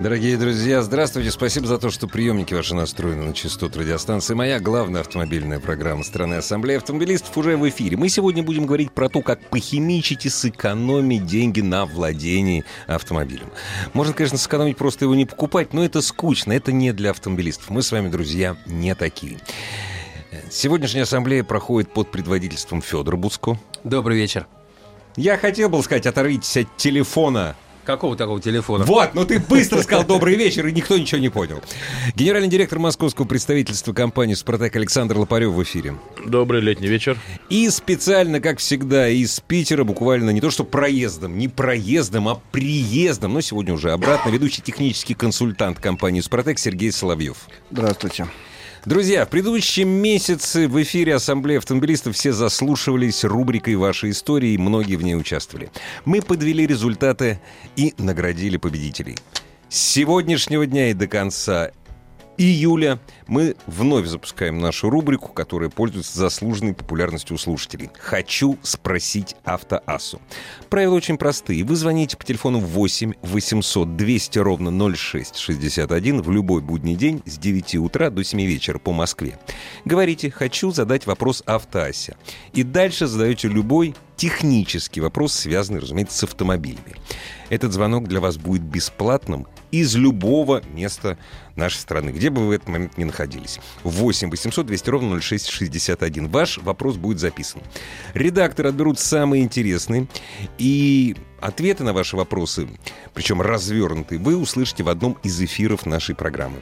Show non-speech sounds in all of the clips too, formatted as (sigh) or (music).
Дорогие друзья, здравствуйте. Спасибо за то, что приемники ваши настроены на частоту радиостанции. Моя главная автомобильная программа страны Ассамблеи автомобилистов уже в эфире. Мы сегодня будем говорить про то, как похимичить и сэкономить деньги на владении автомобилем. Можно, конечно, сэкономить, просто его не покупать, но это скучно, это не для автомобилистов. Мы с вами, друзья, не такие. Сегодняшняя ассамблея проходит под предводительством Федора Буцко. Добрый вечер. Я хотел бы сказать, оторвитесь от телефона. Какого такого телефона? Вот, ну ты быстро сказал добрый вечер, и никто ничего не понял. Генеральный директор московского представительства компании «Спартак» Александр Лопарев в эфире. Добрый летний вечер. И специально, как всегда, из Питера, буквально не то что проездом, не проездом, а приездом, но сегодня уже обратно, ведущий технический консультант компании «Спартак» Сергей Соловьев. Здравствуйте. Друзья, в предыдущем месяце в эфире Ассамблеи автомобилистов все заслушивались рубрикой «Ваши истории», многие в ней участвовали. Мы подвели результаты и наградили победителей. С сегодняшнего дня и до конца июля мы вновь запускаем нашу рубрику, которая пользуется заслуженной популярностью у слушателей. «Хочу спросить автоассу». Правила очень простые. Вы звоните по телефону 8 800 200 ровно 0661 в любой будний день с 9 утра до 7 вечера по Москве. Говорите «Хочу задать вопрос автоассе». И дальше задаете любой технический вопрос, связанный, разумеется, с автомобилями. Этот звонок для вас будет бесплатным из любого места нашей страны, где бы вы в этот момент ни находились. 8 800 200 ровно 0661. Ваш вопрос будет записан. Редакторы отберут самые интересные, и ответы на ваши вопросы, причем развернутые, вы услышите в одном из эфиров нашей программы.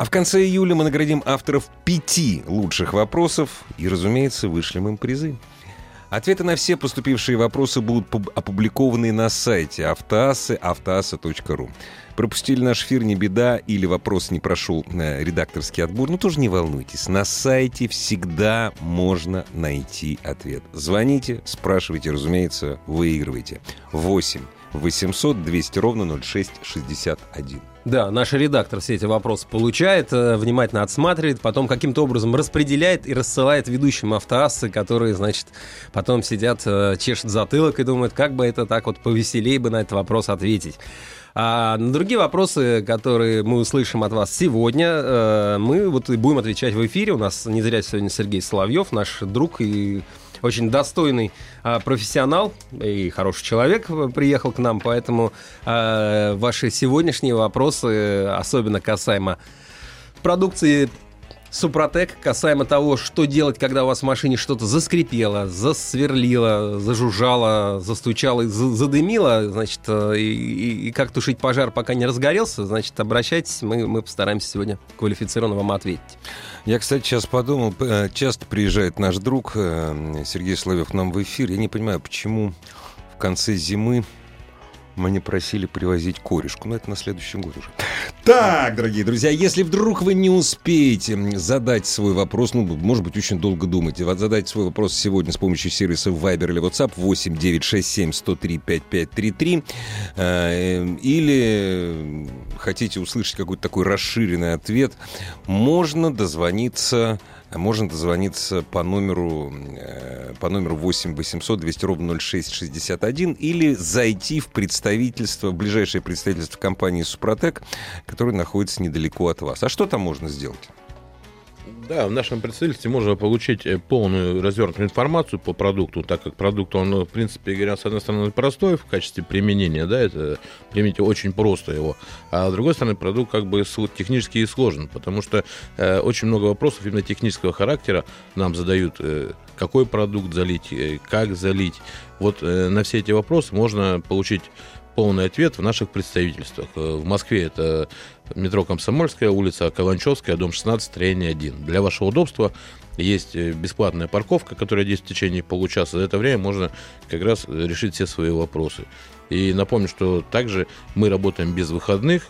А в конце июля мы наградим авторов пяти лучших вопросов и, разумеется, вышлем им призы. Ответы на все поступившие вопросы будут опубликованы на сайте автоассы автоасса.ру. Пропустили наш эфир, не беда, или вопрос не прошел э, редакторский отбор, ну тоже не волнуйтесь. На сайте всегда можно найти ответ. Звоните, спрашивайте, разумеется, выигрывайте. 8 800 200 ровно 0661. Да, наш редактор все эти вопросы получает, э, внимательно отсматривает, потом каким-то образом распределяет и рассылает ведущим автоассы, которые, значит, потом сидят, э, чешут затылок и думают, как бы это так вот повеселее бы на этот вопрос ответить. А на другие вопросы, которые мы услышим от вас сегодня, э, мы вот и будем отвечать в эфире. У нас не зря сегодня Сергей Соловьев, наш друг и очень достойный а, профессионал и хороший человек приехал к нам, поэтому а, ваши сегодняшние вопросы, особенно касаемо продукции Супротек касаемо того, что делать, когда у вас в машине что-то заскрипело, засверлило, зажужжало, застучало, задымило, значит, э, и, и, и как тушить пожар, пока не разгорелся, значит, обращайтесь, мы, мы постараемся сегодня квалифицированно вам ответить. Я, кстати, сейчас подумал, э, часто приезжает наш друг э, Сергей Соловьев к нам в эфир, я не понимаю, почему в конце зимы мне просили привозить корешку, но это на следующий год уже. Так, дорогие друзья, если вдруг вы не успеете задать свой вопрос, ну, может быть, очень долго думаете, вот задать свой вопрос сегодня с помощью сервиса Viber или WhatsApp 8 967 103 5533 э, или хотите услышать какой-то такой расширенный ответ, можно дозвониться можно дозвониться по номеру, э, по номеру 8 800 200 ровно 0661 или зайти в представительство, в ближайшее представительство компании «Супротек», которое находится недалеко от вас. А что там можно сделать? Да, в нашем представительстве можно получить э, полную развернутую информацию по продукту, так как продукт, он, в принципе, говоря, с одной стороны, простой в качестве применения, да, это применить очень просто его, а с другой стороны, продукт как бы технически и сложен, потому что э, очень много вопросов именно технического характера нам задают, э, какой продукт залить, э, как залить. Вот э, на все эти вопросы можно получить полный ответ в наших представительствах. Э, в Москве это метро Комсомольская, улица Каланчевская, дом 16, строение 1. Для вашего удобства есть э, бесплатная парковка, которая действует в течение получаса. За это время можно как раз решить все свои вопросы. И напомню, что также мы работаем без выходных,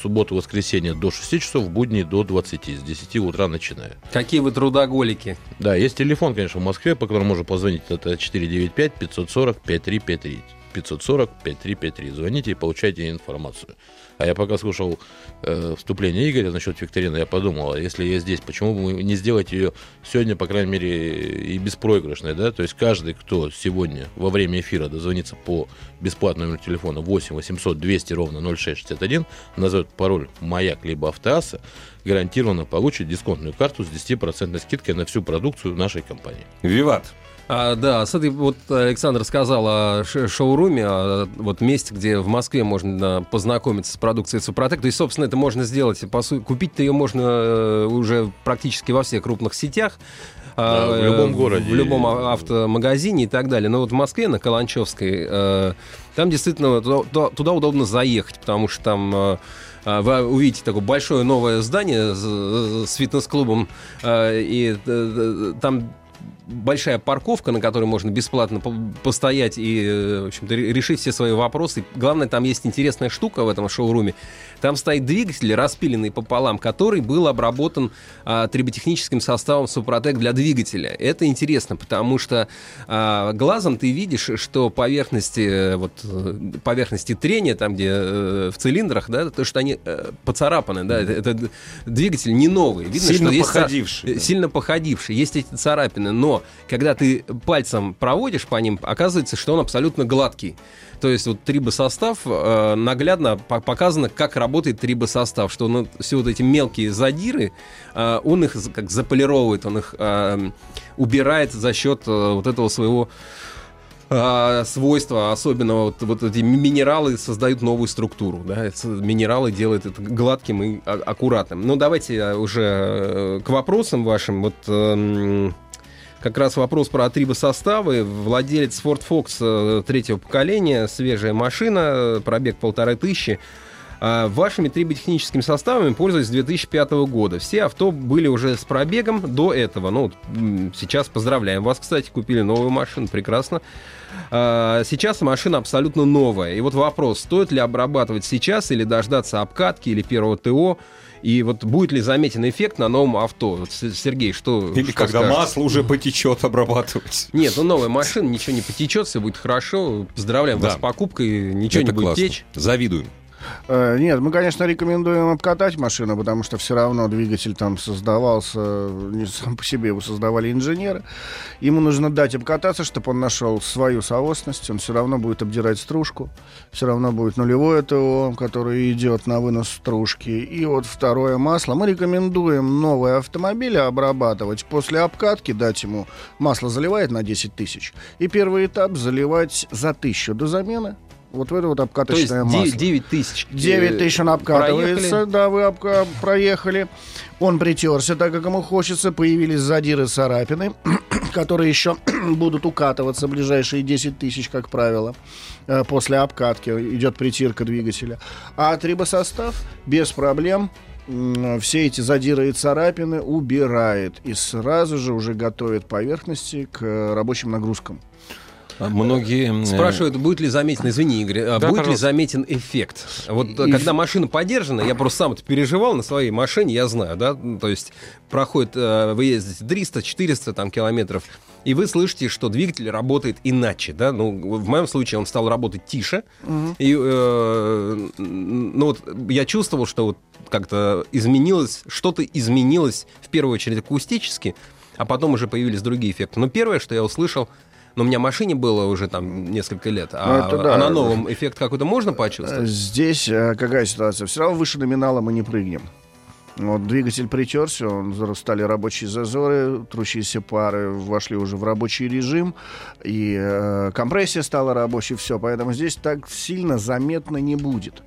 субботу, воскресенье до 6 часов, в будни до 20, с 10 утра начиная. Какие вы трудоголики. Да, есть телефон, конечно, в Москве, по которому можно позвонить. Это 495 540 5353. 540 5353. Звоните и получайте информацию. А я пока слушал э, вступление Игоря насчет викторины, я подумал, а если я здесь, почему бы не сделать ее сегодня, по крайней мере, и беспроигрышной, да? То есть каждый, кто сегодня во время эфира дозвонится по бесплатному номеру телефона 8 800 200 ровно 0661, назовет пароль «Маяк» либо «Автоасса», гарантированно получит дисконтную карту с 10% скидкой на всю продукцию нашей компании. Виват. А, да, с этой вот Александр сказал о шоуруме, о вот месте, где в Москве можно познакомиться с продукцией Супротек. То есть, собственно, это можно сделать. По сути, купить-то ее можно э, уже практически во всех крупных сетях. Да, в любом городе. В любом автомагазине и так далее. Но вот в Москве, на Каланчевской, э, там действительно туда, туда удобно заехать, потому что там э, вы увидите такое большое новое здание с фитнес-клубом, и там большая парковка, на которой можно бесплатно постоять и, э, в общем-то, решить все свои вопросы. Главное, там есть интересная штука в этом шоуруме. Там стоит двигатель, распиленный пополам, который был обработан а, триботехническим составом Супротек для двигателя. Это интересно, потому что а, глазом ты видишь, что поверхности, э, вот, э, поверхности трения, там, где э, в цилиндрах, да, то, что они э, поцарапаны, да, это, это двигатель не новый. Видно, сильно что походивший. Есть, да. Сильно походивший. Есть эти царапины, но когда ты пальцем проводишь по ним, оказывается, что он абсолютно гладкий. То есть вот трибосостав э, наглядно показано, как работает трибосостав, что он все вот эти мелкие задиры, э, он их как заполировывает, он их э, убирает за счет э, вот этого своего э, свойства особенного. Вот, вот эти минералы создают новую структуру. Да? Минералы делают это гладким и а, аккуратным. Ну, давайте уже э, к вопросам вашим. Вот... Как раз вопрос про трибосоставы. Владелец Ford Fox э, третьего поколения, свежая машина, пробег полторы тысячи. А вашими триботехническими составами пользуюсь с 2005 года. Все авто были уже с пробегом до этого. Ну, сейчас поздравляем вас, кстати, купили новую машину, прекрасно. А, сейчас машина абсолютно новая. И вот вопрос, стоит ли обрабатывать сейчас или дождаться обкатки или первого ТО? И вот будет ли заметен эффект на новом авто? Вот, Сергей, что Или что когда скажете? масло уже потечет обрабатывать. Нет, ну новая машина, ничего не потечет, все будет хорошо. Поздравляем Да. вас с покупкой, ничего Это не будет классно. течь. Завидуем. Э, Нет, мы, конечно, рекомендуем обкатать машину, потому что все равно двигатель там создавался, э, не сам по себе его создавали инженеры. Ему нужно дать обкататься, чтобы он нашел свою соосность, он все равно будет обдирать стружку, все равно будет нулевое ТО, которое идет на вынос стружки. И вот второе масло. Мы рекомендуем новые автомобили обрабатывать, после обкатки дать ему, масло заливает на 10 тысяч, и первый этап заливать за тысячу до замены. Вот в это вот То есть обкаточное масло. 9 тысяч. э, 9 тысяч он обкатывается, проехали. да, вы обка- проехали. Он притерся так, как ему хочется. Появились задиры, царапины, (coughs) которые еще (coughs) будут укатываться ближайшие 10 тысяч, как правило. Э, После обкатки идет притирка двигателя. А трибосостав без проблем все эти задиры и царапины убирает и сразу же уже готовит поверхности к э, рабочим нагрузкам. А Многие... э, Спрашивают, будет ли заметен, извини, Игорь, а Да, будет ли пожалуйста. заметен эффект? Вот э, И- когда машина подержана, я просто сам это переживал на своей машине, я знаю, да, то есть проходит, э, вы ездите 300-400 там километров, и вы слышите, что двигатель работает иначе, да, ну, в моем случае он стал работать тише, и, э, ну, вот я чувствовал, что вот как-то изменилось, что-то изменилось, в первую очередь акустически, а потом уже появились другие эффекты. Но первое, что я услышал, но у меня машине было уже там несколько лет, а, это да. а на новом эффект какой-то можно Э, почувствовать? Здесь э, какая ситуация? Все равно выше номинала мы не прыгнем. Вот двигатель притерся, он стали рабочие зазоры, трущиеся пары вошли уже в рабочий режим, и э, компрессия стала рабочей, все. Поэтому здесь так сильно заметно не будет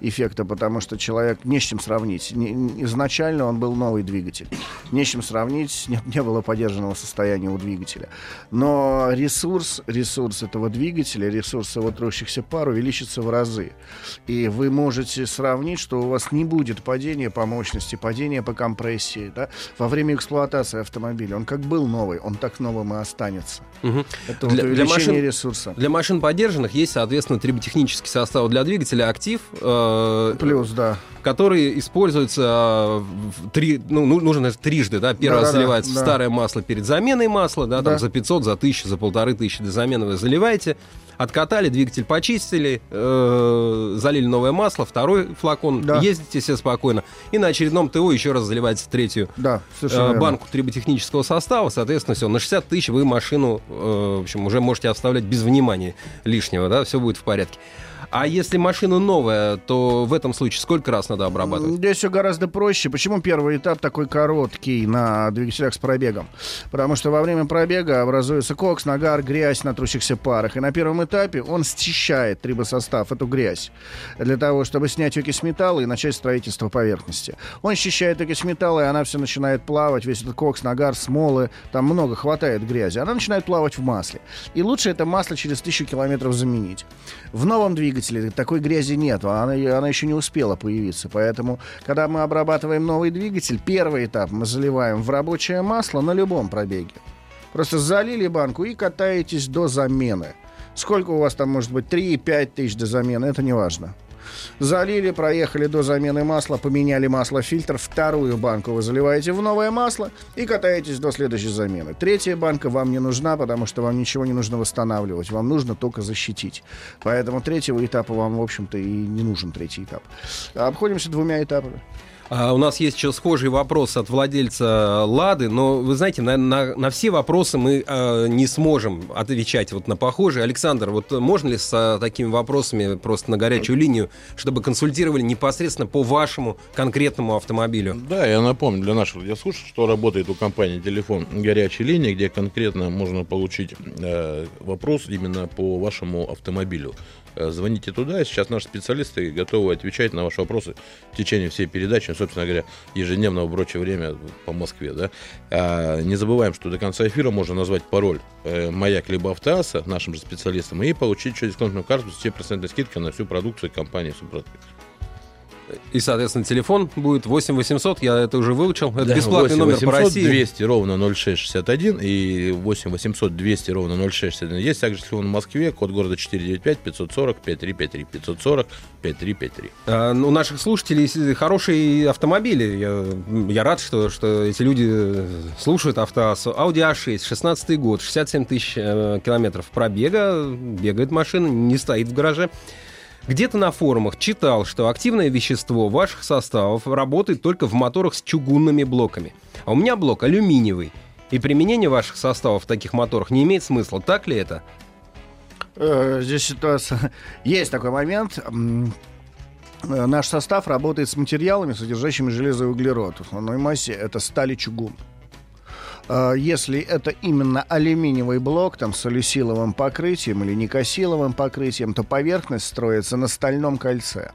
эффекта, потому что человек не с чем сравнить. Не- изначально он был новый двигатель. Не с чем сравнить, не, не было поддержанного состояния у двигателя. Но ресурс, ресурс этого двигателя, ресурс его трущихся пар увеличится в разы. И вы можете сравнить, что у вас не будет падения по мощности поверхности, падение по компрессии. Да? Во время эксплуатации автомобиля он как был новый, он так новым и останется. Мгм. Это Для- вот для машин- ресурса. Для машин поддержанных есть, соответственно, триботехнический состав для двигателя «Актив», э, Плюс, да. который используется э, три, ну, ну, нужно это трижды, да, первый раз Да-да-да, заливается в да. старое масло перед заменой масла, да, там Да. за 500, за 1000, за полторы тысячи до замены вы заливаете, откатали, двигатель почистили, э, залили новое масло, второй флакон, Да. ездите все спокойно, и на очередном ТО еще раз заливаете третью Да, э, банку триботехнического состава, соответственно, все, на 60 тысяч вы машину, э, в общем, уже можете оставлять без внимания лишнего, да, все будет в порядке. А если машина новая, то в этом случае сколько раз надо обрабатывать? Здесь все гораздо проще. Почему первый этап такой короткий на двигателях с пробегом? Потому что во время пробега образуется кокс, нагар, грязь на трущихся парах. И на первом этапе он счищает трибосостав, эту грязь, для того, чтобы снять окись металла и начать строительство поверхности. Он счищает окись металла, и она все начинает плавать, весь этот кокс, нагар, смолы, там много хватает грязи. Она начинает плавать в масле. И лучше это масло через тысячу километров заменить. В новом двигателе такой грязи нет, она, она еще не успела появиться. Поэтому, когда мы обрабатываем новый двигатель, первый этап мы заливаем в рабочее масло на любом пробеге. Просто залили банку и катаетесь до замены. Сколько у вас там может быть? 3-5 тысяч до замены, это не важно. Залили, проехали до замены масла, поменяли масло-фильтр, вторую банку вы заливаете в новое масло и катаетесь до следующей замены. Третья банка вам не нужна, потому что вам ничего не нужно восстанавливать, вам нужно только защитить. Поэтому третьего этапа вам, в общем-то, и не нужен третий этап. Обходимся двумя этапами. А у нас есть еще схожий вопрос от владельца Лады, но вы знаете, на, на- на все вопросы мы э, не сможем отвечать вот на похожие. Александр, вот можно ли с а, такими вопросами просто на горячую линию, чтобы консультировали непосредственно по вашему конкретному автомобилю? Да, я напомню для наших радиослушателей, что работает у компании телефон горячей линии, где конкретно можно получить э, вопрос именно по вашему автомобилю. Э, Звоните туда, сейчас наши специалисты готовы отвечать на ваши вопросы в течение всей передачи, собственно говоря, ежедневно в рабочее время по Москве. Да? А, не забываем, что до конца эфира можно назвать пароль э, «Маяк» либо «Автоаса» нашим же специалистам и получить через дисконтную карту с 10% скидкой на всю продукцию компании «Супротек». И, соответственно, телефон будет 8 800, я это уже выучил. Это Да, бесплатный 8 номер по 800 России. 200 ровно 0661 и 8 800 200 ровно 0661. Есть также телефон в Москве, код города 495 540 5353 540 5353. А, У наших слушателей хорошие автомобили. Я, я рад, что, что эти люди слушают автоассу. Audi A6, 16 год, 67 тысяч э, километров пробега. Бегает машина, не стоит в гараже. Где-то на форумах читал, что активное вещество ваших составов работает только в моторах с чугунными блоками. А у меня блок алюминиевый. И применение ваших составов в таких моторах не имеет смысла. Так ли это? Э, Здесь ситуация... (laughs) Есть такой момент. Э, Наш состав работает с материалами, содержащими железо и углерод. В основной массе это сталь и чугун. Э, Если это именно алюминиевый блок там, с алюсиловым покрытием или никосиловым покрытием, то поверхность строится на стальном кольце.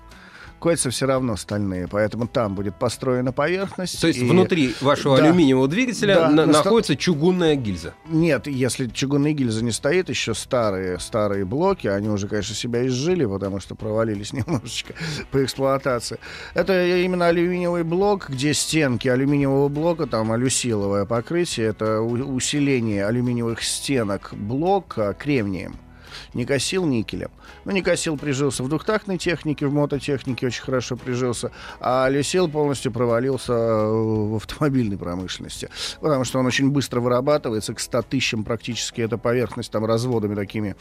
Кольца все равно стальные, поэтому там будет построена поверхность. То есть и- внутри вашего Да. алюминиевого двигателя Да, на- на ста- находится чугунная гильза. Нет, если чугунные гильзы не стоит, еще старые, старые блоки, они уже, конечно, себя изжили, потому что провалились (laughs) немножечко по эксплуатации. Это именно алюминиевый блок, где стенки алюминиевого блока, там алюсиловое покрытие, это усиление алюминиевых стенок блока кремнием. Никосил никелем. Ну, Никосил прижился в двухтактной технике, в мототехнике очень хорошо прижился, а Люсил полностью провалился э, в автомобильной промышленности, потому что он очень быстро вырабатывается, к 100 тысячам практически эта поверхность там разводами такими,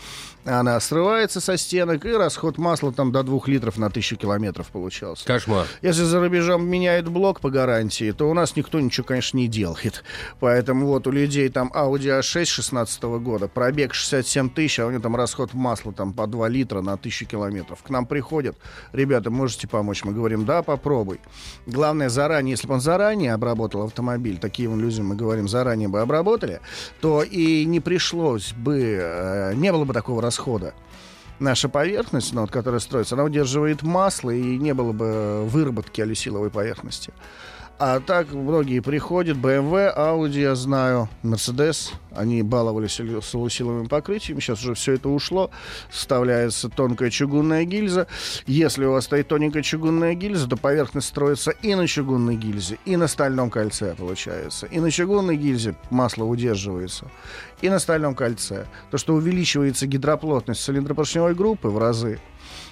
она срывается со стенок, и расход масла там до 2 литров на тысячу километров получался. Кошмар. Если за рубежом меняют блок по гарантии, то у нас никто ничего, конечно, не делает. Поэтому вот у людей там Audi A6 16 года, пробег 67 тысяч, а у него там расход масла там по 2 литра на тысячу километров. К нам приходят, ребята, можете помочь? Мы говорим, да, попробуй. Главное, заранее, если бы он заранее обработал автомобиль, таким людям мы говорим, заранее бы обработали, то и не пришлось бы, э, не было бы такого расхода наша поверхность, ну, вот, которая строится, она удерживает масло, и не было бы выработки алюсиловой поверхности. А так многие приходят, BMW, Audi, я знаю, Mercedes, они баловались солусиловым покрытием, сейчас уже все это ушло, вставляется тонкая чугунная гильза. Если у вас стоит тоненькая чугунная гильза, то поверхность строится и на чугунной гильзе, и на стальном кольце получается. И на чугунной гильзе масло удерживается, и на стальном кольце. То, что увеличивается гидроплотность цилиндропоршневой группы в разы,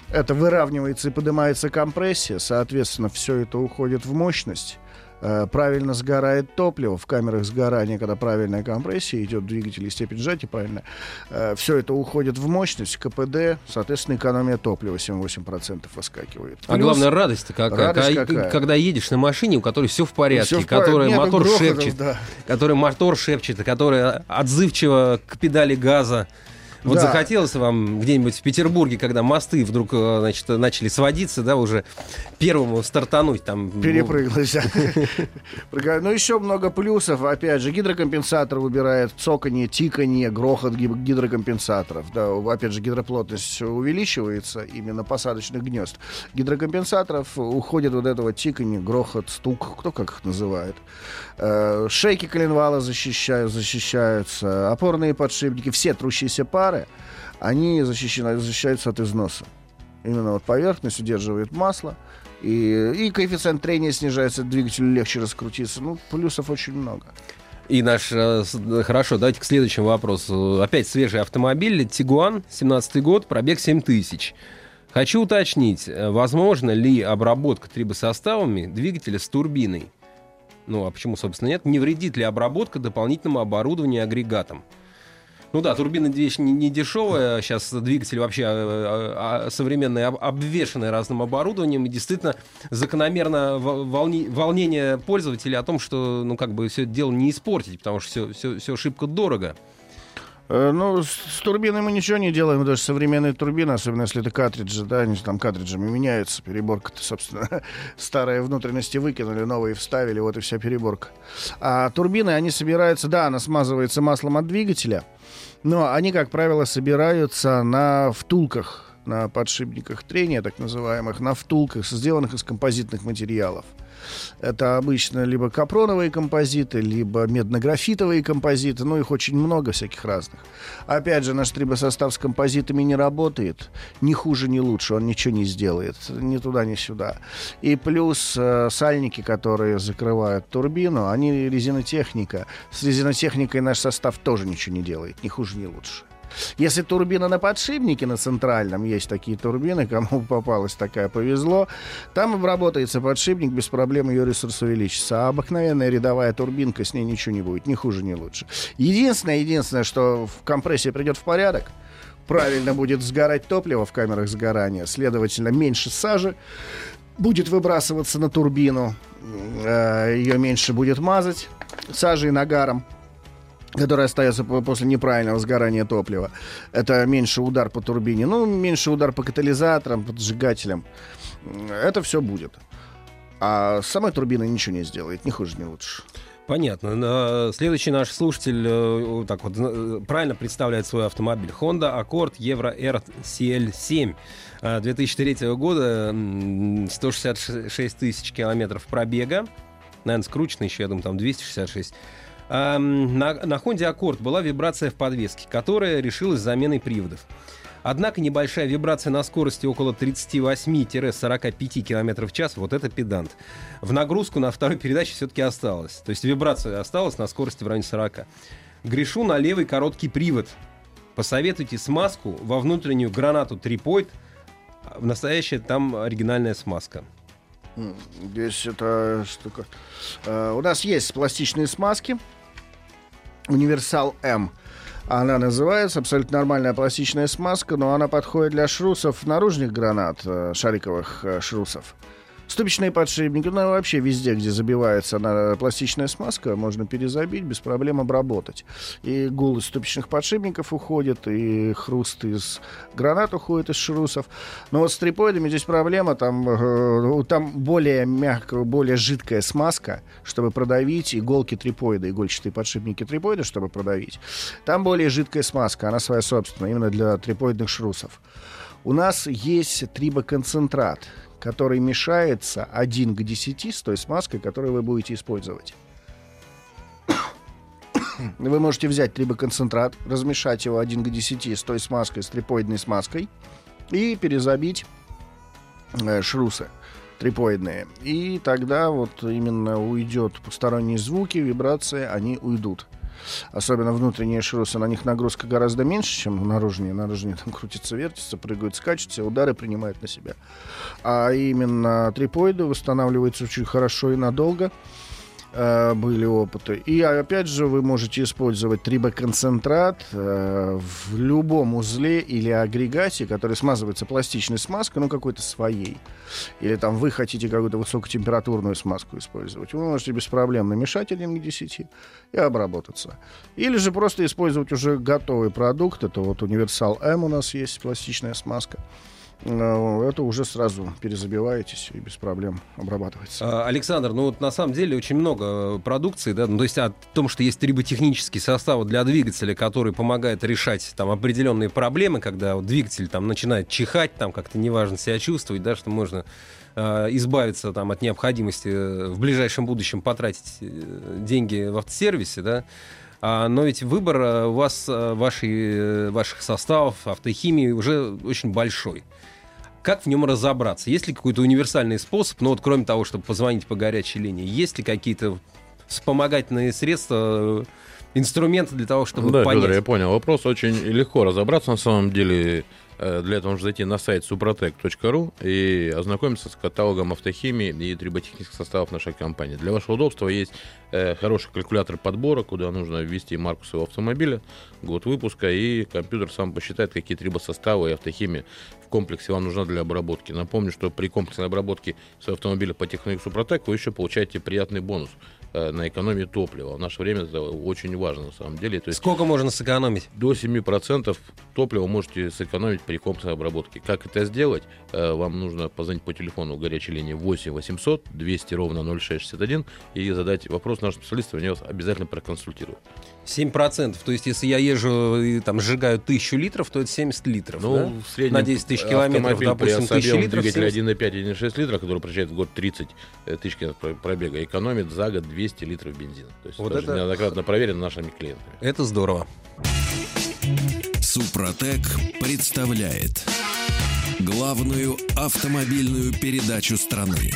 это выравнивается и поднимается компрессия, соответственно, все это уходит в мощность. Э, правильно сгорает топливо в камерах сгорания, когда правильная компрессия идет, двигатель и степень сжатия правильно. Э, все это уходит в мощность, КПД, соответственно, экономия топлива 7-8% выскакивает. А главное, радость-то какая. Радость когда, какая? когда едешь на машине, у которой все в порядке, Всё в порядке. Нету мотор грохотов, шепчет, да. который мотор шепчет, которая отзывчива к педали газа. Вот Да. захотелось вам где-нибудь в Петербурге, когда мосты вдруг э, значит, начали сводиться, да, уже первому стартануть там. ну, Перепрыгнулись. Прыгаю. Ну, еще много плюсов. Опять же, гидрокомпенсатор убирает цоканье, тиканье, грохот ги- гидрокомпенсаторов. Да, опять же, гидроплотность увеличивается именно посадочных гнезд. Гидрокомпенсаторов уходит вот этого тиканье, грохот, стук, кто как их называет. Э, Шейки коленвала защищают, защищаются, опорные подшипники, все трущиеся пары, они защищены, защищаются от износа. Именно вот поверхность удерживает масло, и, и коэффициент трения снижается, двигателю легче раскрутиться. Ну, плюсов очень много. И наш... э, с- Хорошо, давайте к следующему вопросу. Опять свежий автомобиль. Тигуан, 17 год, пробег 7000. Хочу уточнить, э, возможно ли обработка трибосоставами двигателя с турбиной? Ну, а почему, собственно, нет? Не вредит ли обработка дополнительному оборудованию и агрегатам? Ну да, турбина вещь не, не дешевая. Сейчас двигатель вообще э, э, э, современный, об- обвешанный разным оборудованием. И действительно закономерно во- волни- волнение пользователя о том, что ну как бы все это дело не испортить, потому что все, все, все шибко дорого. Э, Ну, с, с турбиной мы ничего не делаем, даже современные турбины, особенно если это картриджи, да, они там картриджами меняются, переборка-то, собственно, (laughs) старые внутренности выкинули, новые вставили, вот и вся переборка. А турбины, они собираются, да, она смазывается маслом от двигателя, но они, как правило, собираются на втулках, на подшипниках трения, так называемых, на втулках, сделанных из композитных материалов. Это обычно либо капроновые композиты, либо медно-графитовые композиты, ну их очень много всяких разных. Опять же, наш трибосостав с композитами не работает, ни хуже, ни лучше, он ничего не сделает, ни туда, ни сюда. И плюс э, сальники, которые закрывают турбину, они резинотехника. С резинотехникой наш состав тоже ничего не делает, ни хуже, ни лучше. Если турбина на подшипнике, на центральном, есть такие турбины, кому (laughs) попалась такая, повезло, там обработается подшипник, без проблем ее ресурс увеличится. А обыкновенная рядовая турбинка, с ней ничего не будет, ни хуже, ни лучше. Единственное, единственное, что в компрессия придет в порядок, правильно будет сгорать топливо в камерах сгорания, следовательно, меньше сажи будет выбрасываться на турбину, э, ее меньше будет мазать сажей и нагаром который остается по- после неправильного сгорания топлива. Это меньше удар по турбине, ну, меньше удар по катализаторам, по сжигателям. М, Это все будет. А с самой турбиной ничего не сделает, ни хуже, ни лучше. Понятно. Следующий наш слушатель э, так вот э, правильно представляет свой автомобиль. Honda Accord Euro R CL7 э, 2003 года, м, 166 тысяч километров пробега. Наверное, скручено еще, я думаю, там 266. Ам, На, на Honda Accord была вибрация в подвеске, которая решилась заменой приводов. Однако небольшая вибрация на скорости около 38-45 км в час, вот это педант. В нагрузку на второй передаче все-таки осталось. То есть вибрация осталась на скорости в районе 40. Грешу на левый короткий привод. Посоветуйте смазку во внутреннюю гранату трипоид. В настоящее там оригинальная смазка. Здесь эта штука. Э, У нас есть пластичные смазки. Универсал М. Она называется абсолютно нормальная пластичная смазка, но она подходит для шрусов наружных гранат, э, шариковых э, шрусов. Ступичные подшипники, ну вообще везде, где забивается на пластичная смазка, можно перезабить, без проблем обработать. И гул из ступичных подшипников уходит, и хруст из гранат уходит из шрусов. Но вот с трипоидами здесь проблема, там, э, там более мягкая, более жидкая смазка, чтобы продавить иголки трипоида, игольчатые подшипники трипоида, чтобы продавить. Там более жидкая смазка, она своя собственная, именно для трипоидных шрусов. У нас есть трибоконцентрат, который мешается 1 к 10 с той смазкой, которую вы будете использовать. (coughs) Вы можете взять трибоконцентрат, размешать его 1 к 10 с той смазкой, с трипоидной смазкой, и перезабить э, шрусы трипоидные. И тогда вот именно уйдет посторонние звуки, вибрации, они уйдут. Особенно внутренние шрусы, на них нагрузка гораздо меньше, чем наружные. Наружные там крутятся, вертятся, прыгают, скачут, все удары принимают на себя. А именно трипоиды восстанавливаются очень хорошо и надолго. Э, были опыты. И опять же вы можете использовать трибоконцентрат э, в любом узле или агрегате, который смазывается пластичной смазкой, ну какой-то своей. Или там вы хотите какую-то высокотемпературную смазку использовать. Вы можете без проблем намешать 1 к 10 и обработаться. Или же просто использовать уже готовый продукт. Это вот универсал М у нас есть, пластичная смазка. Э, это уже сразу перезабиваетесь и без проблем обрабатывается. А, Александр, ну вот на самом деле очень много продукции, да, ну, то есть о том, что есть триботехнический состав для двигателя, который помогает решать там определенные проблемы, когда вот, двигатель там начинает чихать, там как-то неважно себя чувствовать, да, что можно э, избавиться там от необходимости в ближайшем будущем потратить э, деньги в автосервисе, да, а, но ведь выбор у вас, ваши, ваших составов, автохимии уже очень большой. Как в нем разобраться? Есть ли какой-то универсальный способ, ну вот кроме того, чтобы позвонить по горячей линии, есть ли какие-то вспомогательные средства, инструменты для того, чтобы да, понять? Федор, я понял. Вопрос очень легко разобраться на самом деле. Э, для этого нужно зайти на сайт suprotec.ru и ознакомиться с каталогом автохимии и триботехнических составов нашей компании. Для вашего удобства есть э, хороший калькулятор подбора, куда нужно ввести марку своего автомобиля, год выпуска, и компьютер сам посчитает, какие трибосоставы и автохимия в комплексе вам нужна для обработки. Напомню, что при комплексной обработке своего автомобиля по технологии Супротек вы еще получаете приятный бонус – на экономию топлива. В наше время это очень важно на самом деле. То есть Сколько можно сэкономить? До 7% топлива можете сэкономить при комплексной обработке. Как это сделать? Э, вам нужно позвонить по телефону горячей линии 8 800 200 ровно 0661 и задать вопрос нашим специалистам, они вас обязательно проконсультируют. 7%. То есть, если я езжу и там сжигаю тысячу литров, то это 70 литров. Ну, да? в среднем на 10 тысяч километров, допустим, тысяча литров. Двигатель 1,5-1,6 литров, который проезжает в год 30 э, тысяч пробега, экономит за год 200 литров бензина. То есть, вот это неоднократно проверено нашими клиентами. Это здорово. Супротек представляет главную автомобильную передачу страны.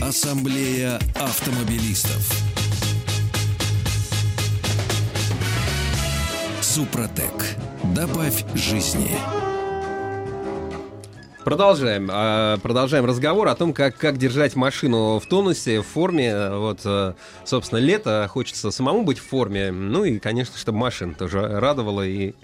Ассамблея автомобилистов. Супротек. Добавь жизни. Продолжаем. А, продолжаем разговор о том, как, как держать машину в тонусе, в форме. Вот, э, собственно, лето. Хочется самому быть в форме. Ну и, конечно, чтобы машина тоже радовала. И...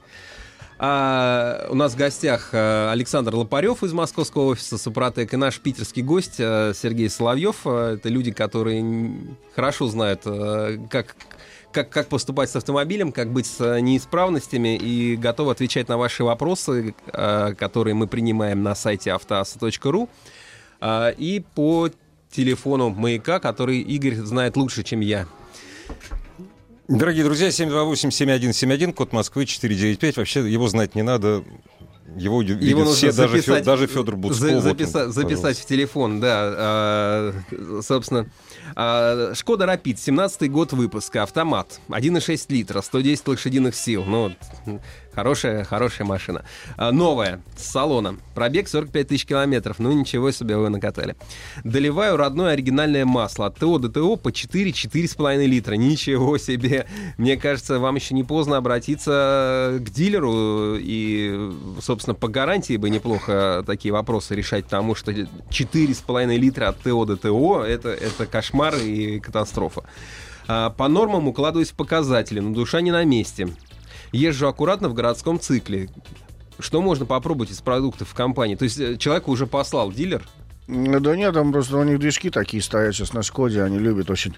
А, у нас в гостях э, Александр Лопарев из московского офиса Супротек и наш питерский гость э, Сергей Соловьев. Это люди, которые хорошо знают, как как, как поступать с автомобилем, как быть с э, неисправностями и готов отвечать на ваши вопросы, э, которые мы принимаем на сайте автоаса.ру э, и по телефону маяка, который Игорь знает лучше, чем я. Дорогие друзья, 728-7171, код Москвы 495. Вообще его знать не надо. Его, Его нужно все, записать, даже, даже Федор Буцко. За, записа, вот он, записать в телефон, да. А, собственно, а, Шкода Рапид, 17 год выпуска, автомат, 1,6 литра, 110 лошадиных сил. Ну, Хорошая, хорошая машина. А, новая, с салоном. Пробег 45 тысяч километров. Ну, ничего себе вы накатали. Доливаю родное оригинальное масло. От ТО до ТО по 4-4,5 литра. Ничего себе. Мне кажется, вам еще не поздно обратиться к дилеру. И, собственно, по гарантии бы неплохо такие вопросы решать, потому что 4,5 литра от ТО до ТО это, это кошмар и катастрофа. А, по нормам укладываюсь в показатели, но душа не на месте езжу аккуратно в городском цикле. Что можно попробовать из продуктов в компании? То есть э, человеку уже послал дилер, да нет, там просто у них движки такие стоят сейчас на Шкоде, они любят очень.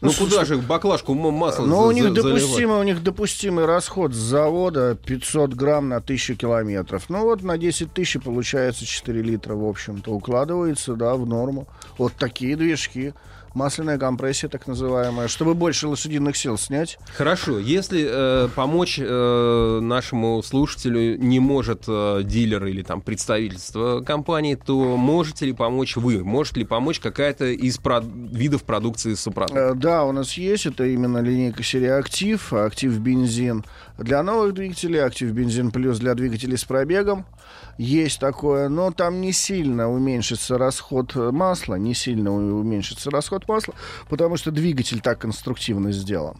Ну, ну куда же баклажку масла Ну, у них допустимый, у них допустимый расход с завода 500 грамм на 1000 километров. Ну вот на 10 тысяч получается 4 литра, в общем-то, укладывается, да, в норму. Вот такие движки. Масляная компрессия так называемая, чтобы больше лошадиных сил снять. Хорошо, если э, помочь э, нашему слушателю не может э, дилер или там представительство компании, то можете ли помочь вы? Может ли помочь какая-то из прод- видов продукции Супротек? Э, Да, у нас есть, это именно линейка серии «Актив», «Актив бензин». Для новых двигателей «Актив бензин плюс» для двигателей с пробегом. Есть такое, но там не сильно уменьшится расход э, масла, не сильно уменьшится расход масла, потому что двигатель так конструктивно сделан.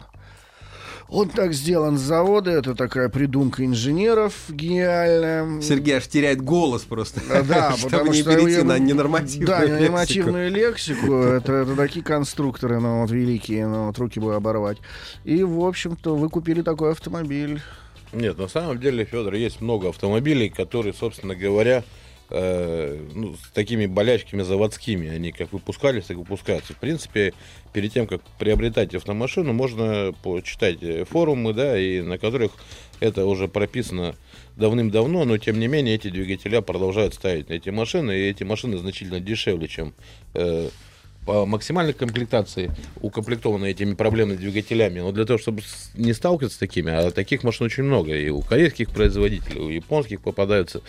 Он так сделан с завода, это такая придумка инженеров гениальная. Сергей аж теряет голос просто, Да, (laughs) чтобы не перейти на ненормативную Да, лексику. ненормативную лексику. Это, это такие конструкторы, ну, вот, великие, ну, вот, руки бы оборвать. И, в общем-то, вы купили такой автомобиль. Нет, на самом деле, Федор, есть много автомобилей, которые, собственно говоря, э, ну, с такими болячками заводскими. Они как выпускались, так выпускаются. В принципе, перед тем, как приобретать автомашину, можно почитать э, форумы, да, и на которых это уже прописано давным-давно, но тем не менее эти двигателя продолжают ставить на эти машины, и эти машины значительно дешевле, чем э, по максимальной комплектации укомплектованы этими проблемными двигателями. Но для того, чтобы не сталкиваться с такими, а таких машин очень много. И у корейских производителей, у японских попадаются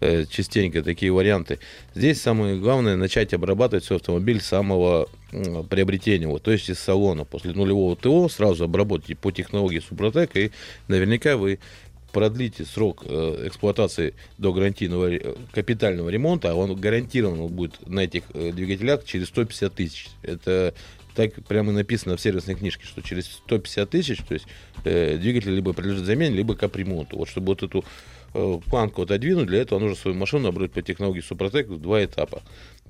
э, частенько такие варианты. Здесь самое главное начать обрабатывать свой автомобиль с самого м, приобретения его, то есть из салона. После нулевого ТО сразу обработайте по технологии Супротек, и наверняка вы продлите срок э, эксплуатации до гарантийного капитального ремонта, а он гарантированно будет на этих э, двигателях через 150 тысяч. Это так прямо написано в сервисной книжке, что через 150 тысяч, то есть э, двигатель либо подлежит замене, либо капремонту. Вот чтобы вот эту э, планку отодвинуть, для этого нужно свою машину обрать по технологии Супротек в два этапа,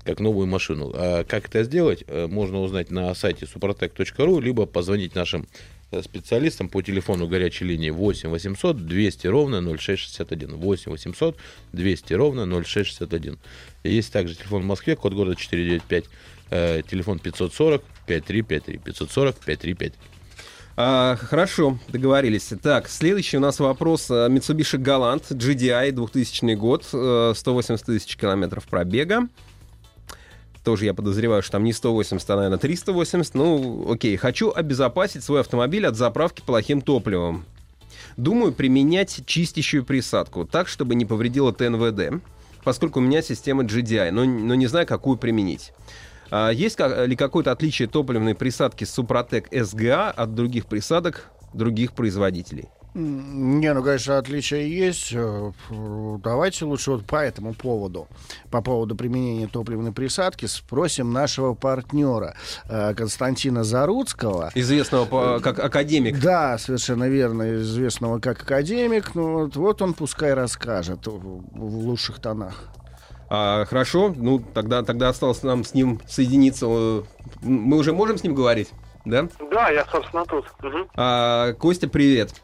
как новую машину. А как это сделать, э, можно узнать на сайте suprotec.ru, либо позвонить нашим э, специалистам по телефону горячей линии 8 800 200 ровно 0661. 8 800 200 ровно 0661. Есть также телефон в Москве, код города 495, э, телефон 540 5353. 540 5353. А, хорошо, договорились. Так, следующий у нас вопрос. А, Mitsubishi Galant GDI 2000 год, э, 180 тысяч километров пробега. Тоже я подозреваю, что там не 180, а, наверное, 380. Ну, окей. Хочу обезопасить свой автомобиль от заправки плохим топливом. Думаю применять чистящую присадку, так, чтобы не повредило ТНВД, поскольку у меня система GDI, но, но не знаю, какую применить. А есть ли какое-то отличие топливной присадки Супротек SGA от других присадок других производителей? Не, ну, конечно, отличия есть. Э, Давайте лучше вот по этому поводу, по поводу применения топливной присадки, спросим нашего партнера э, Константина Заруцкого. Известного по- как академик. Да, совершенно верно, известного как академик. Ну, вот, вот он пускай расскажет в, лучших тонах. А, хорошо, ну тогда, тогда осталось нам с ним соединиться. Э, Мы уже можем с ним говорить? Да? Да, я, собственно, тут. Мгм. А, Костя, привет.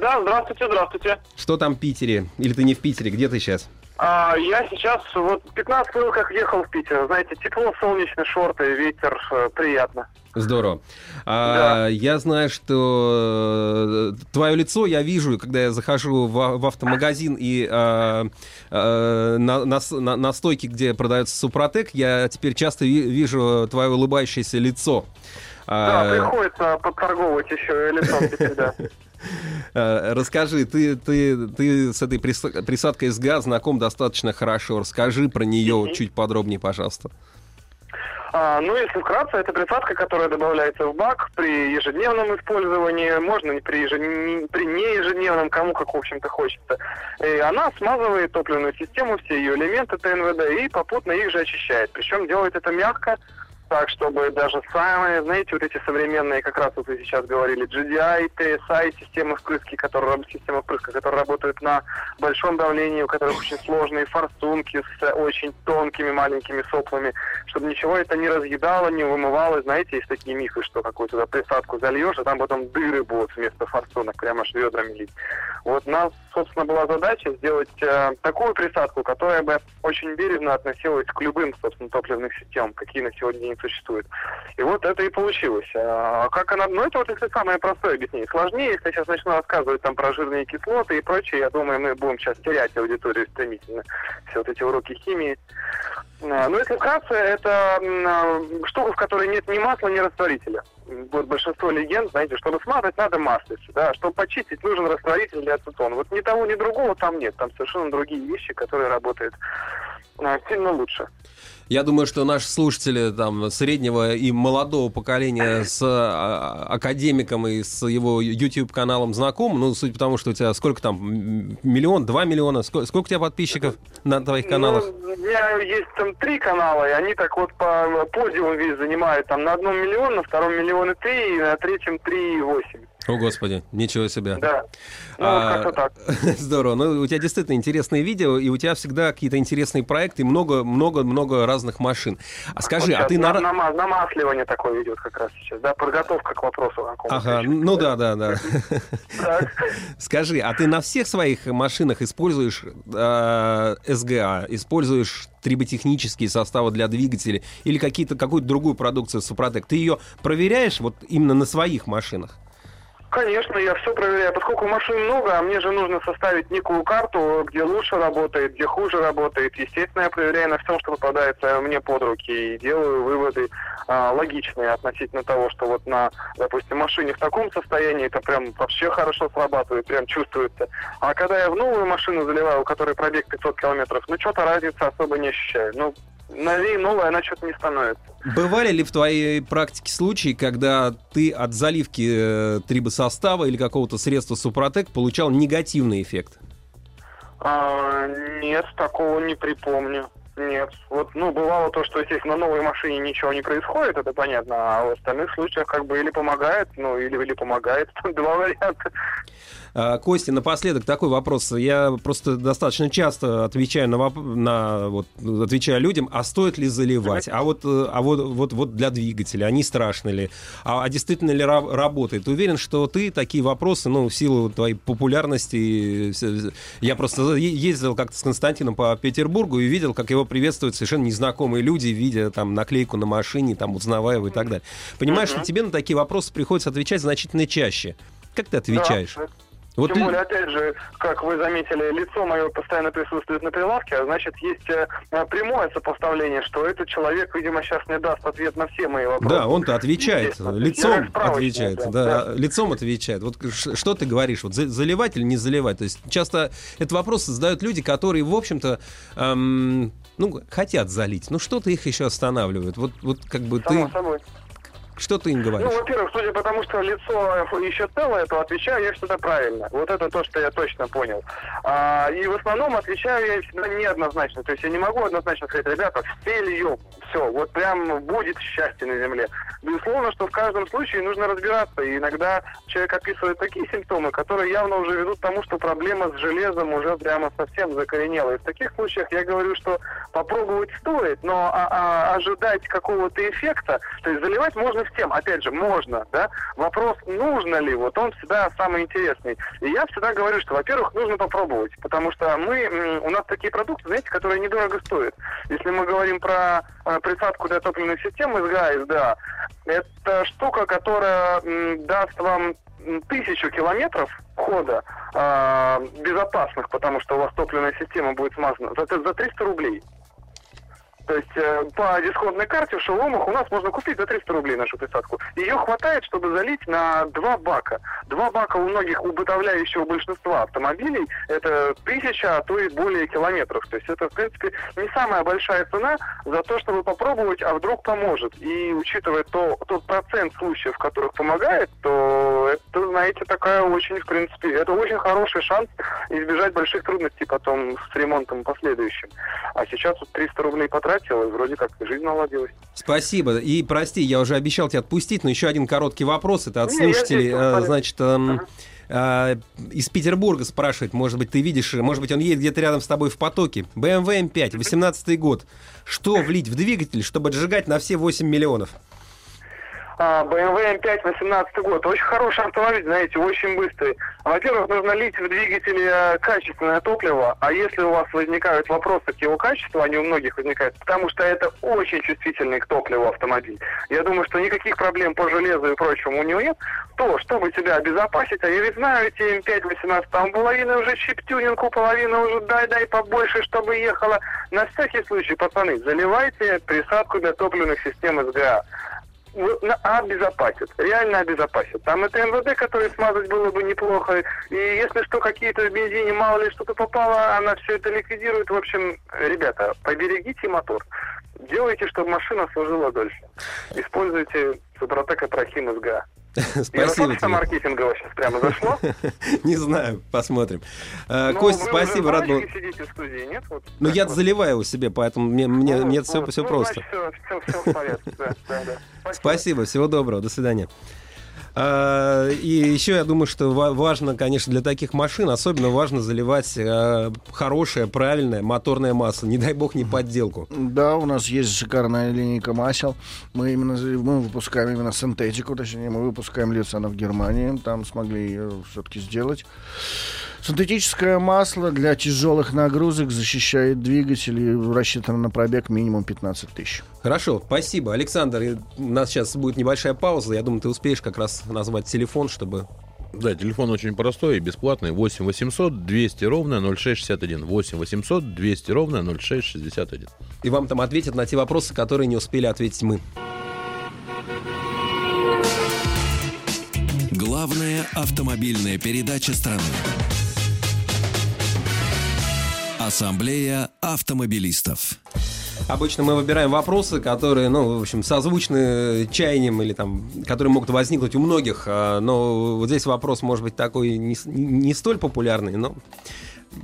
Да, здравствуйте, здравствуйте. Что там в Питере? Или ты не в Питере? Где ты сейчас? А, я сейчас вот 15 минут как ехал в Питер. Знаете, тепло, солнечные шорты, ветер, э, приятно. Здорово. А, Я знаю, что э, твое лицо я вижу, когда я захожу в, в автомагазин и а, а, на, на на- стойке, где продается Супротек, я теперь часто ви- вижу твое улыбающееся лицо. Да, А, приходится подторговывать еще лицом теперь, да. (laughs) Э, Расскажи, ты, ты, ты с этой прис- присадкой СГА знаком достаточно хорошо. Расскажи про нее Мгм. чуть подробнее, пожалуйста. А, ну, если вкратце, это присадка, которая добавляется в бак при ежедневном использовании, можно при, ежед- не- при неежедневном, кому как, в общем-то, хочется. И она смазывает топливную систему, все ее элементы ТНВД и попутно их же очищает. Причем делает это мягко, так, чтобы даже самые, знаете, вот эти современные, как раз вот вы сейчас говорили, GDI, TSI, системы впрыски, которые, система впрыска, которые работают на большом давлении, у которых очень сложные форсунки с очень тонкими маленькими соплами, чтобы ничего это не разъедало, не вымывало. Знаете, есть такие мифы, что какую-то присадку зальешь, а там потом дыры будут вместо форсунок, прямо аж ведрами лить. Вот нас собственно, была задача сделать э, такую присадку, которая бы очень бережно относилась к любым, собственно, топливным системам, какие на сегодня день существуют. И вот это и получилось. А как она... Ну, это вот если самое простое объяснение. Сложнее, если я сейчас начну рассказывать там про жирные кислоты и прочее, я думаю, мы будем сейчас терять аудиторию стремительно. Все вот эти уроки химии. А, Ну, если вкратце, это а, штука, в которой нет ни масла, ни растворителя. Вот большинство легенд, знаете, чтобы смазать, надо маслице, да, чтобы почистить, нужен растворитель или ацетон. Вот ни того, ни другого там нет, там совершенно другие вещи, которые работают а, сильно лучше. Я думаю, что наши слушатели там среднего и молодого поколения с а, академиком и с его YouTube-каналом знакомы. Ну, суть потому, что у тебя сколько там, миллион, два миллиона? Сколько, сколько у тебя подписчиков на твоих каналах? Ну, у меня есть там три канала, и они так вот по подиум весь занимают. Там на одном миллион, на втором миллион и три, и на третьем три и восемь. О, Господи, ничего себе. Да. Ну, А, вот как-то так. (laughs) Здорово. Ну, у тебя действительно интересные видео, и у тебя всегда какие-то интересные проекты, много-много-много разных машин. А скажи, Вот а ты на, на... нама- намасливание такое идет как раз сейчас, да, подготовка к вопросу Ага, ну да, да, да. (laughs) (laughs) Скажи, а ты на всех своих машинах используешь э, СГА, используешь триботехнические составы для двигателей или какие-то, какую-то другую продукцию Супротек? Ты ее проверяешь вот именно на своих машинах? Конечно, я все проверяю. Поскольку машин много, а мне же нужно составить некую карту, где лучше работает, где хуже работает. Естественно, я проверяю на всем, что попадается мне под руки, и делаю выводы а, логичные относительно того, что вот на, допустим, машине в таком состоянии это прям вообще хорошо срабатывает, прям чувствуется. А когда я в новую машину заливаю, у которой пробег 500 километров, ну что-то разницы особо не ощущаю. Ну, новее новая она что-то не становится. Бывали ли в твоей практике случаи, когда ты от заливки э, трибосостава или какого-то средства Супротек получал негативный эффект? А, нет, такого не припомню. Нет. Вот, ну, бывало то, что, естественно, на новой машине ничего не происходит, это понятно, а в остальных случаях как бы или помогает, ну, или, или помогает. (laughs) Два варианта. А, Костя, напоследок такой вопрос. Я просто достаточно часто отвечаю на, воп- на вот отвечаю людям, а стоит ли заливать? А вот, э, а вот, вот, вот для двигателя, они страшны ли? А, а действительно ли ра- работает? Уверен, что ты такие вопросы, ну, в силу твоей популярности, я просто ездил как-то с Константином по Петербургу и видел, как его приветствуют совершенно незнакомые люди, видя там наклейку на машине, там узнавая его и так далее. Понимаешь, что тебе на такие вопросы приходится отвечать значительно чаще. Как ты отвечаешь? Да. Вот Тем более, опять же, как вы заметили, лицо мое постоянно присутствует на прилавке, а значит, есть э, прямое сопоставление, что этот человек, видимо, сейчас мне даст ответ на все мои вопросы. Да, он-то отвечает, лицом отвечает, да, да, да. лицом отвечает. Вот что ты говоришь, вот за- заливать или не заливать? То есть часто этот вопрос задают люди, которые, в общем-то, эм, ну, хотят залить, но что-то их еще останавливает. Вот, вот как бы Само ты, собой. Что ты им говоришь? Ну, во-первых, судя по тому, что лицо еще целое, то отвечаю я всегда правильно. Вот это то, что я точно понял. А, и в основном отвечаю я всегда неоднозначно. То есть я не могу однозначно сказать, ребята, все льем, все, вот прям будет счастье на земле. Безусловно, что в каждом случае нужно разбираться. И иногда человек описывает такие симптомы, которые явно уже ведут к тому, что проблема с железом уже прямо совсем закоренела. И в таких случаях я говорю, что попробовать стоит, но а- а ожидать какого-то эффекта, то есть заливать можно всем, опять же, можно, да. Вопрос, нужно ли, вот он всегда самый интересный. И я всегда говорю, что, во-первых, нужно попробовать, потому что мы, у нас такие продукты, знаете, которые недорого стоят. Если мы говорим про э, присадку для топливной системы с ГАИС, да, это штука, которая даст вам тысячу километров хода э, безопасных, потому что у вас топливная система будет смазана, за, за 300 рублей. То есть э, по дисконтной карте в шеломах у нас можно купить за 300 рублей нашу присадку. Ее хватает, чтобы залить на два бака. Два бака у многих убытовляющего большинства автомобилей это тысяча, а то и более километров. То есть это, в принципе, не самая большая цена за то, чтобы попробовать, а вдруг поможет. И учитывая то, тот процент случаев, в которых помогает, то это, знаете, такая очень, в принципе, это очень хороший шанс избежать больших трудностей потом с ремонтом последующим. А сейчас вот 300 рублей потратил, и вроде как жизнь наладилась. Спасибо. И прости, я уже обещал тебя отпустить, но еще один короткий вопрос. Это от Не, слушателей. здесь, Э. Значит, эм, э, из Петербурга спрашивает, может быть, ты видишь, может быть, он едет где-то рядом с тобой в потоке. BMW M5, 18 год. Что влить в двигатель, чтобы отжигать на все 8 миллионов? А, BMW M5 18 год. Очень хороший автомобиль, знаете, очень быстрый. Во-первых, нужно лить в двигателе э, качественное топливо, а если у вас возникают вопросы к его качеству, они у многих возникают, потому что это очень чувствительный к топливу автомобиль. Я думаю, что никаких проблем по железу и прочему у него нет. То, чтобы себя обезопасить, а я ведь знаю эти М5 18, там половина уже чип-тюнинг, половина уже дай-дай побольше, чтобы ехала. На всякий случай, пацаны, заливайте присадку для топливных систем СГА обезопасит, реально обезопасит. Там это МВД, который смазать было бы неплохо. И если что, какие-то в бензине, мало ли что-то попало, она все это ликвидирует. В общем, ребята, поберегите мотор. Делайте, чтобы машина служила дольше. Используйте Супротек Атрахим СГА. (laughs) Спасибо тебе. маркетингово сейчас прямо зашло? (laughs) Не знаю, посмотрим. Э, Ну, Кость, вы спасибо, рад был. Ну, я заливаю его себе, поэтому мне, Ну, все, просто. Спасибо, всего доброго, до свидания. А, И еще я думаю, что ва- важно, конечно, для таких машин особенно важно заливать э, хорошее, правильное моторное масло. Не дай бог не подделку. Да, у нас есть шикарная линейка масел. Мы именно мы выпускаем именно синтетику, точнее, мы выпускаем Лицана в Германии. Там смогли ее все-таки сделать. Синтетическое масло для тяжелых нагрузок защищает двигатель и рассчитано на пробег минимум 15 тысяч. Хорошо, спасибо. Александр, и у нас сейчас будет небольшая пауза. Я думаю, ты успеешь как раз назвать телефон, чтобы... Да, телефон очень простой и бесплатный. 8 800 200 ровно 0661. 8 800 200 ровно 0661. И вам там ответят на те вопросы, которые не успели ответить мы. Главная автомобильная передача страны. Ассамблея автомобилистов. Обычно мы выбираем вопросы, которые, ну, в общем, созвучны чаяниям или там, которые могут возникнуть у многих. а, Но вот здесь вопрос может быть такой не, не столь популярный, но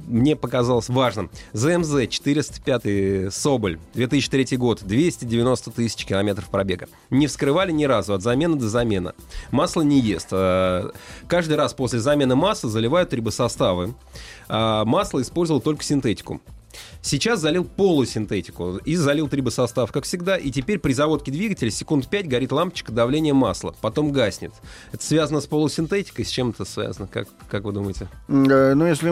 мне показалось важным. ЗМЗ 405 Соболь, 2003 год, 290 тысяч километров пробега. Не вскрывали ни разу, от замены до замены. Масло не ест. А, Каждый раз после замены масла заливают трибосоставы. А, Масло использовал только синтетику. Сейчас залил полусинтетику и залил трибосостав, как всегда, и теперь при заводке двигателя секунд 5 горит лампочка давления масла, потом гаснет. Это связано с полусинтетикой, с чем это связано, как, как вы думаете? Э, Ну, если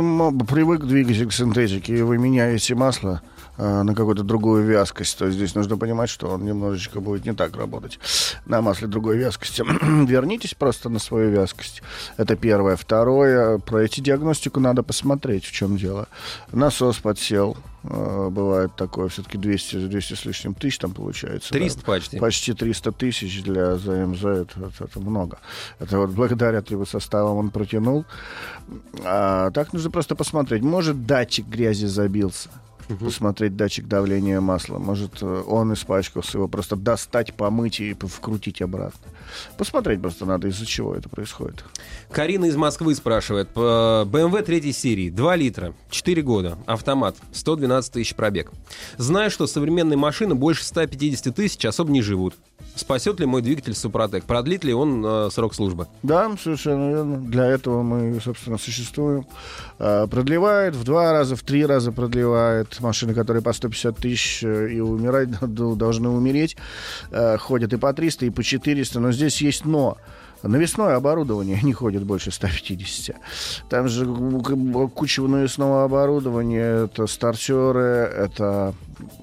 привык двигатель к синтетике, и вы меняете масло на какую-то другую вязкость, то здесь нужно понимать, что он немножечко будет не так работать на масле другой вязкости. (clears throat) Вернитесь просто на свою вязкость. Это первое. Второе, пройти диагностику надо посмотреть, в чем дело. Насос подсел. э, Бывает такое, все-таки 200, 200 с лишним тысяч там получается. да. 300 почти. Почти 300 тысяч для ЗМЗ, это, это- это много. Это вот благодаря составам он протянул. А так нужно просто посмотреть. Может, датчик грязи забился. Посмотреть датчик давления масла. Может, э, он испачкался, его просто достать, помыть и вкрутить обратно. Посмотреть просто надо, из-за чего это происходит. Карина из Москвы спрашивает. BMW третьей серии, 2 литра, 4 года, автомат, 112 тысяч пробег. Знаю, что современные машины больше 150 тысяч особо не живут. Спасет ли мой двигатель Супротек? Продлит ли он э, срок службы? Да, совершенно верно. Для этого мы, собственно, существуем. А, Продлевает в два раза, в три раза продлевает. Машины, которые по 150 тысяч э, и умирать (laughs) должны умереть, э, ходят и по 300, и по 400. Но здесь есть но. Навесное оборудование не ходит больше 150. Там же куча навесного оборудования. Это стартеры, это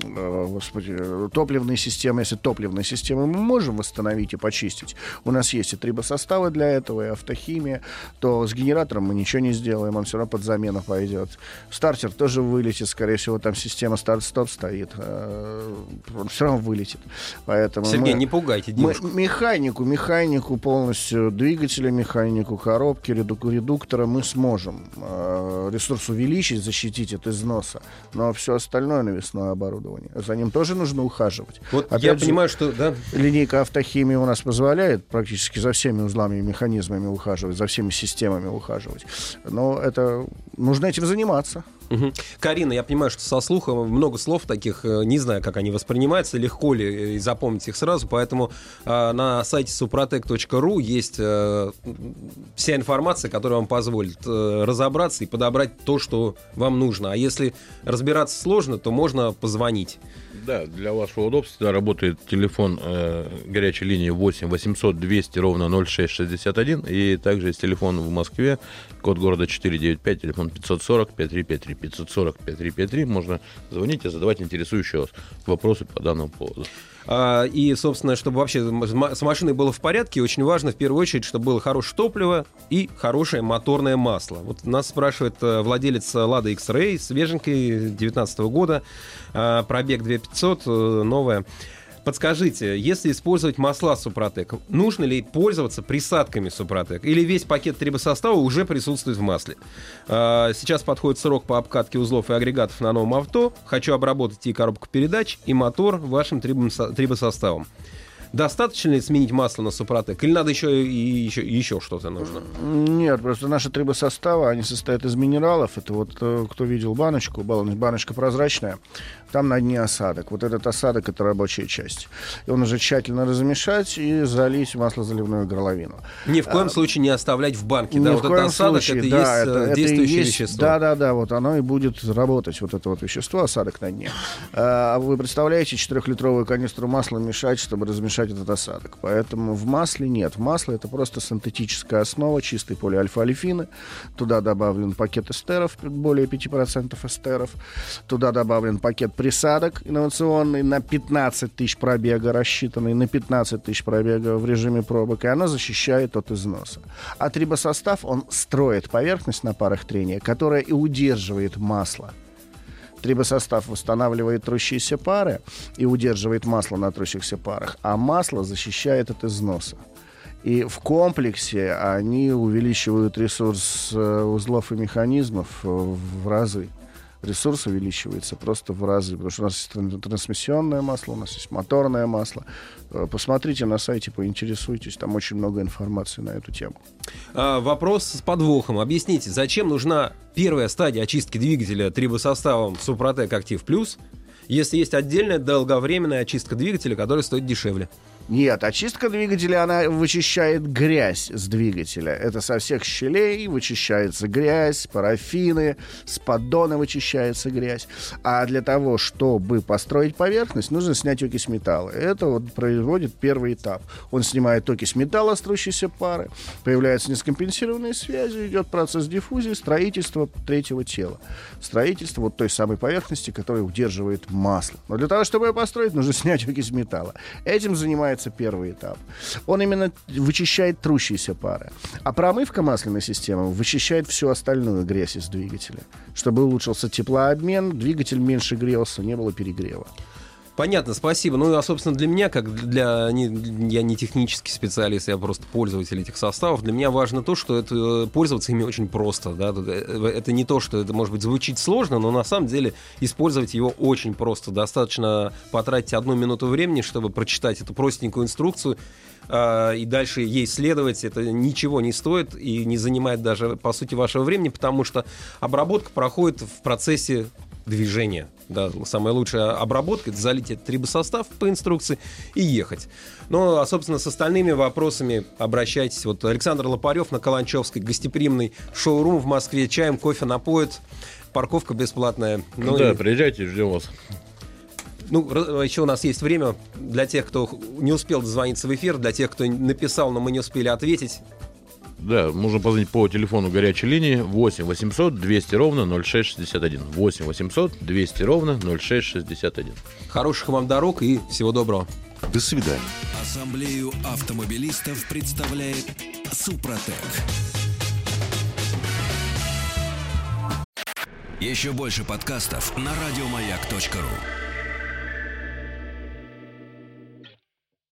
э, господи, топливные системы. Если топливные системы мы можем восстановить и почистить, у нас есть и трибосоставы для этого, и автохимия, то с генератором мы ничего не сделаем, он все равно под замену пойдет. Стартер тоже вылетит, скорее всего, там система старт-стоп стоит. э, Он все равно вылетит. Поэтому Сергей, мы- не пугайте мы девушку. механику, механику полностью двигателя, механику коробки, реду- редуктора мы сможем э, ресурс увеличить, защитить от износа, но все остальное навесное оборудование. За ним тоже нужно ухаживать. Вот Опять я же, понимаю, что... Да, Линейка автохимии у нас позволяет практически за всеми узлами и механизмами ухаживать, за всеми системами ухаживать. Но это нужно этим заниматься. Мгм. Карина, я понимаю, что со слуха много слов таких, э, не знаю, как они воспринимаются, легко ли э, запомнить их сразу, поэтому э, на сайте suprotec.ru есть э, вся информация, которая вам позволит э, разобраться и подобрать то, что вам нужно. А если разбираться сложно, то можно позвонить. Да, для вашего удобства работает телефон э, горячей линии 8 800 200 ровно 0661. И также есть телефон в Москве, код города 495, телефон 540 5353 540 5353. Можно звонить и задавать интересующие вас вопросы по данному поводу. А, И, собственно, чтобы вообще с ма- с машиной было в порядке, очень важно в первую очередь, чтобы было хорошее топливо и хорошее моторное масло. Вот нас спрашивает э, владелец Lada X-Ray, свеженький, 2019 года, а, пробег 2500, э, новая. Подскажите, если использовать масла Супротек, нужно ли пользоваться присадками Супротек? Или весь пакет трибосостава уже присутствует в масле? А, Сейчас подходит срок по обкатке узлов и агрегатов на новом авто. Хочу обработать и коробку передач, и мотор вашим трибосо- трибосоставом. Достаточно ли сменить масло на Супротек? Или надо еще и еще, еще что-то нужно? Нет, просто наши трибосоставы, они состоят из минералов. Это вот э, кто видел баночку, баночка прозрачная, там на дне осадок. Вот этот осадок — это рабочая часть. И он уже тщательно размешать и залить маслозаливную горловину. Ни в коем случае не оставлять в банке. Ни да, в вот коем это осадок, случае, это да, есть это- э, это действующее есть- вещество. Да, да, да, вот оно и будет работать, вот это вот вещество, осадок на дне. А вы представляете, 4-литровую канистру масла мешать, чтобы размешать этот осадок. Поэтому в масле нет. В масле это просто синтетическая основа, чистый полиальфа-алифины. Туда добавлен пакет эстеров, более 5% эстеров. Туда добавлен пакет присадок инновационный на 15 тысяч пробега, рассчитанный на 15 тысяч пробега в режиме пробок, и она защищает от износа. А трибосостав, он строит поверхность на парах трения, которая и удерживает масло. Трибосостав восстанавливает трущиеся пары и удерживает масло на трущихся парах, а масло защищает от износа. И в комплексе они увеличивают ресурс э, узлов и механизмов э, в разы. Ресурс увеличивается просто в разы, потому что у нас есть тран- трансмиссионное масло, у нас есть моторное масло. Э, Посмотрите на сайте, поинтересуйтесь, там очень много информации на эту тему. А, вопрос с подвохом. Объясните, зачем нужна первая стадия очистки двигателя трибосоставом Супротек Актив Плюс, если есть отдельная долговременная очистка двигателя, которая стоит дешевле? Нет, очистка двигателя, она вычищает грязь с двигателя. Это со всех щелей вычищается грязь, парафины, с поддона вычищается грязь. А для того, чтобы построить поверхность, нужно снять окись металла. Это вот производит первый этап. Он снимает окись металла с трущейся пары, появляются нескомпенсированные связи, идет процесс диффузии, строительства третьего тела. Строительство вот той самой поверхности, которая удерживает масло. Но для того, чтобы ее построить, нужно снять окись металла. Этим занимается первый этап. Он именно вычищает трущиеся пары. А промывка масляной системы вычищает всю остальную грязь из двигателя. Чтобы улучшился теплообмен, двигатель меньше грелся, не было перегрева. Понятно, спасибо. Ну, а, собственно, для меня, как для... Не, я не технический специалист, я просто пользователь этих составов. Для меня важно то, что это, э, пользоваться ими очень просто. Да? Э, Это не то, что это, может быть, звучит сложно, но на самом деле использовать его очень просто. Достаточно потратить одну минуту времени, чтобы прочитать эту простенькую инструкцию, а, и дальше ей следовать, это ничего не стоит и не занимает даже, по сути, вашего времени, потому что обработка проходит в процессе движения. Да, самая лучшая обработка это залить этот трибосостав по инструкции и ехать. Ну, а, собственно, с остальными вопросами обращайтесь. Вот Александр Лопарев на Каланчевской, гостеприимный шоурум в Москве, чаем, кофе напоит, парковка бесплатная. Ну, да, и- приезжайте, ждем вас. ну, еще у нас есть время для тех, кто не успел дозвониться в эфир, для тех, кто написал, но мы не успели ответить. Да, можно позвонить по телефону горячей линии 8 800 200 ровно 0661. 8 800 200 ровно 0661. Хороших вам дорог и всего доброго. До свидания. Ассамблею автомобилистов представляет Супротек. Еще больше подкастов на радиомаяк.ру.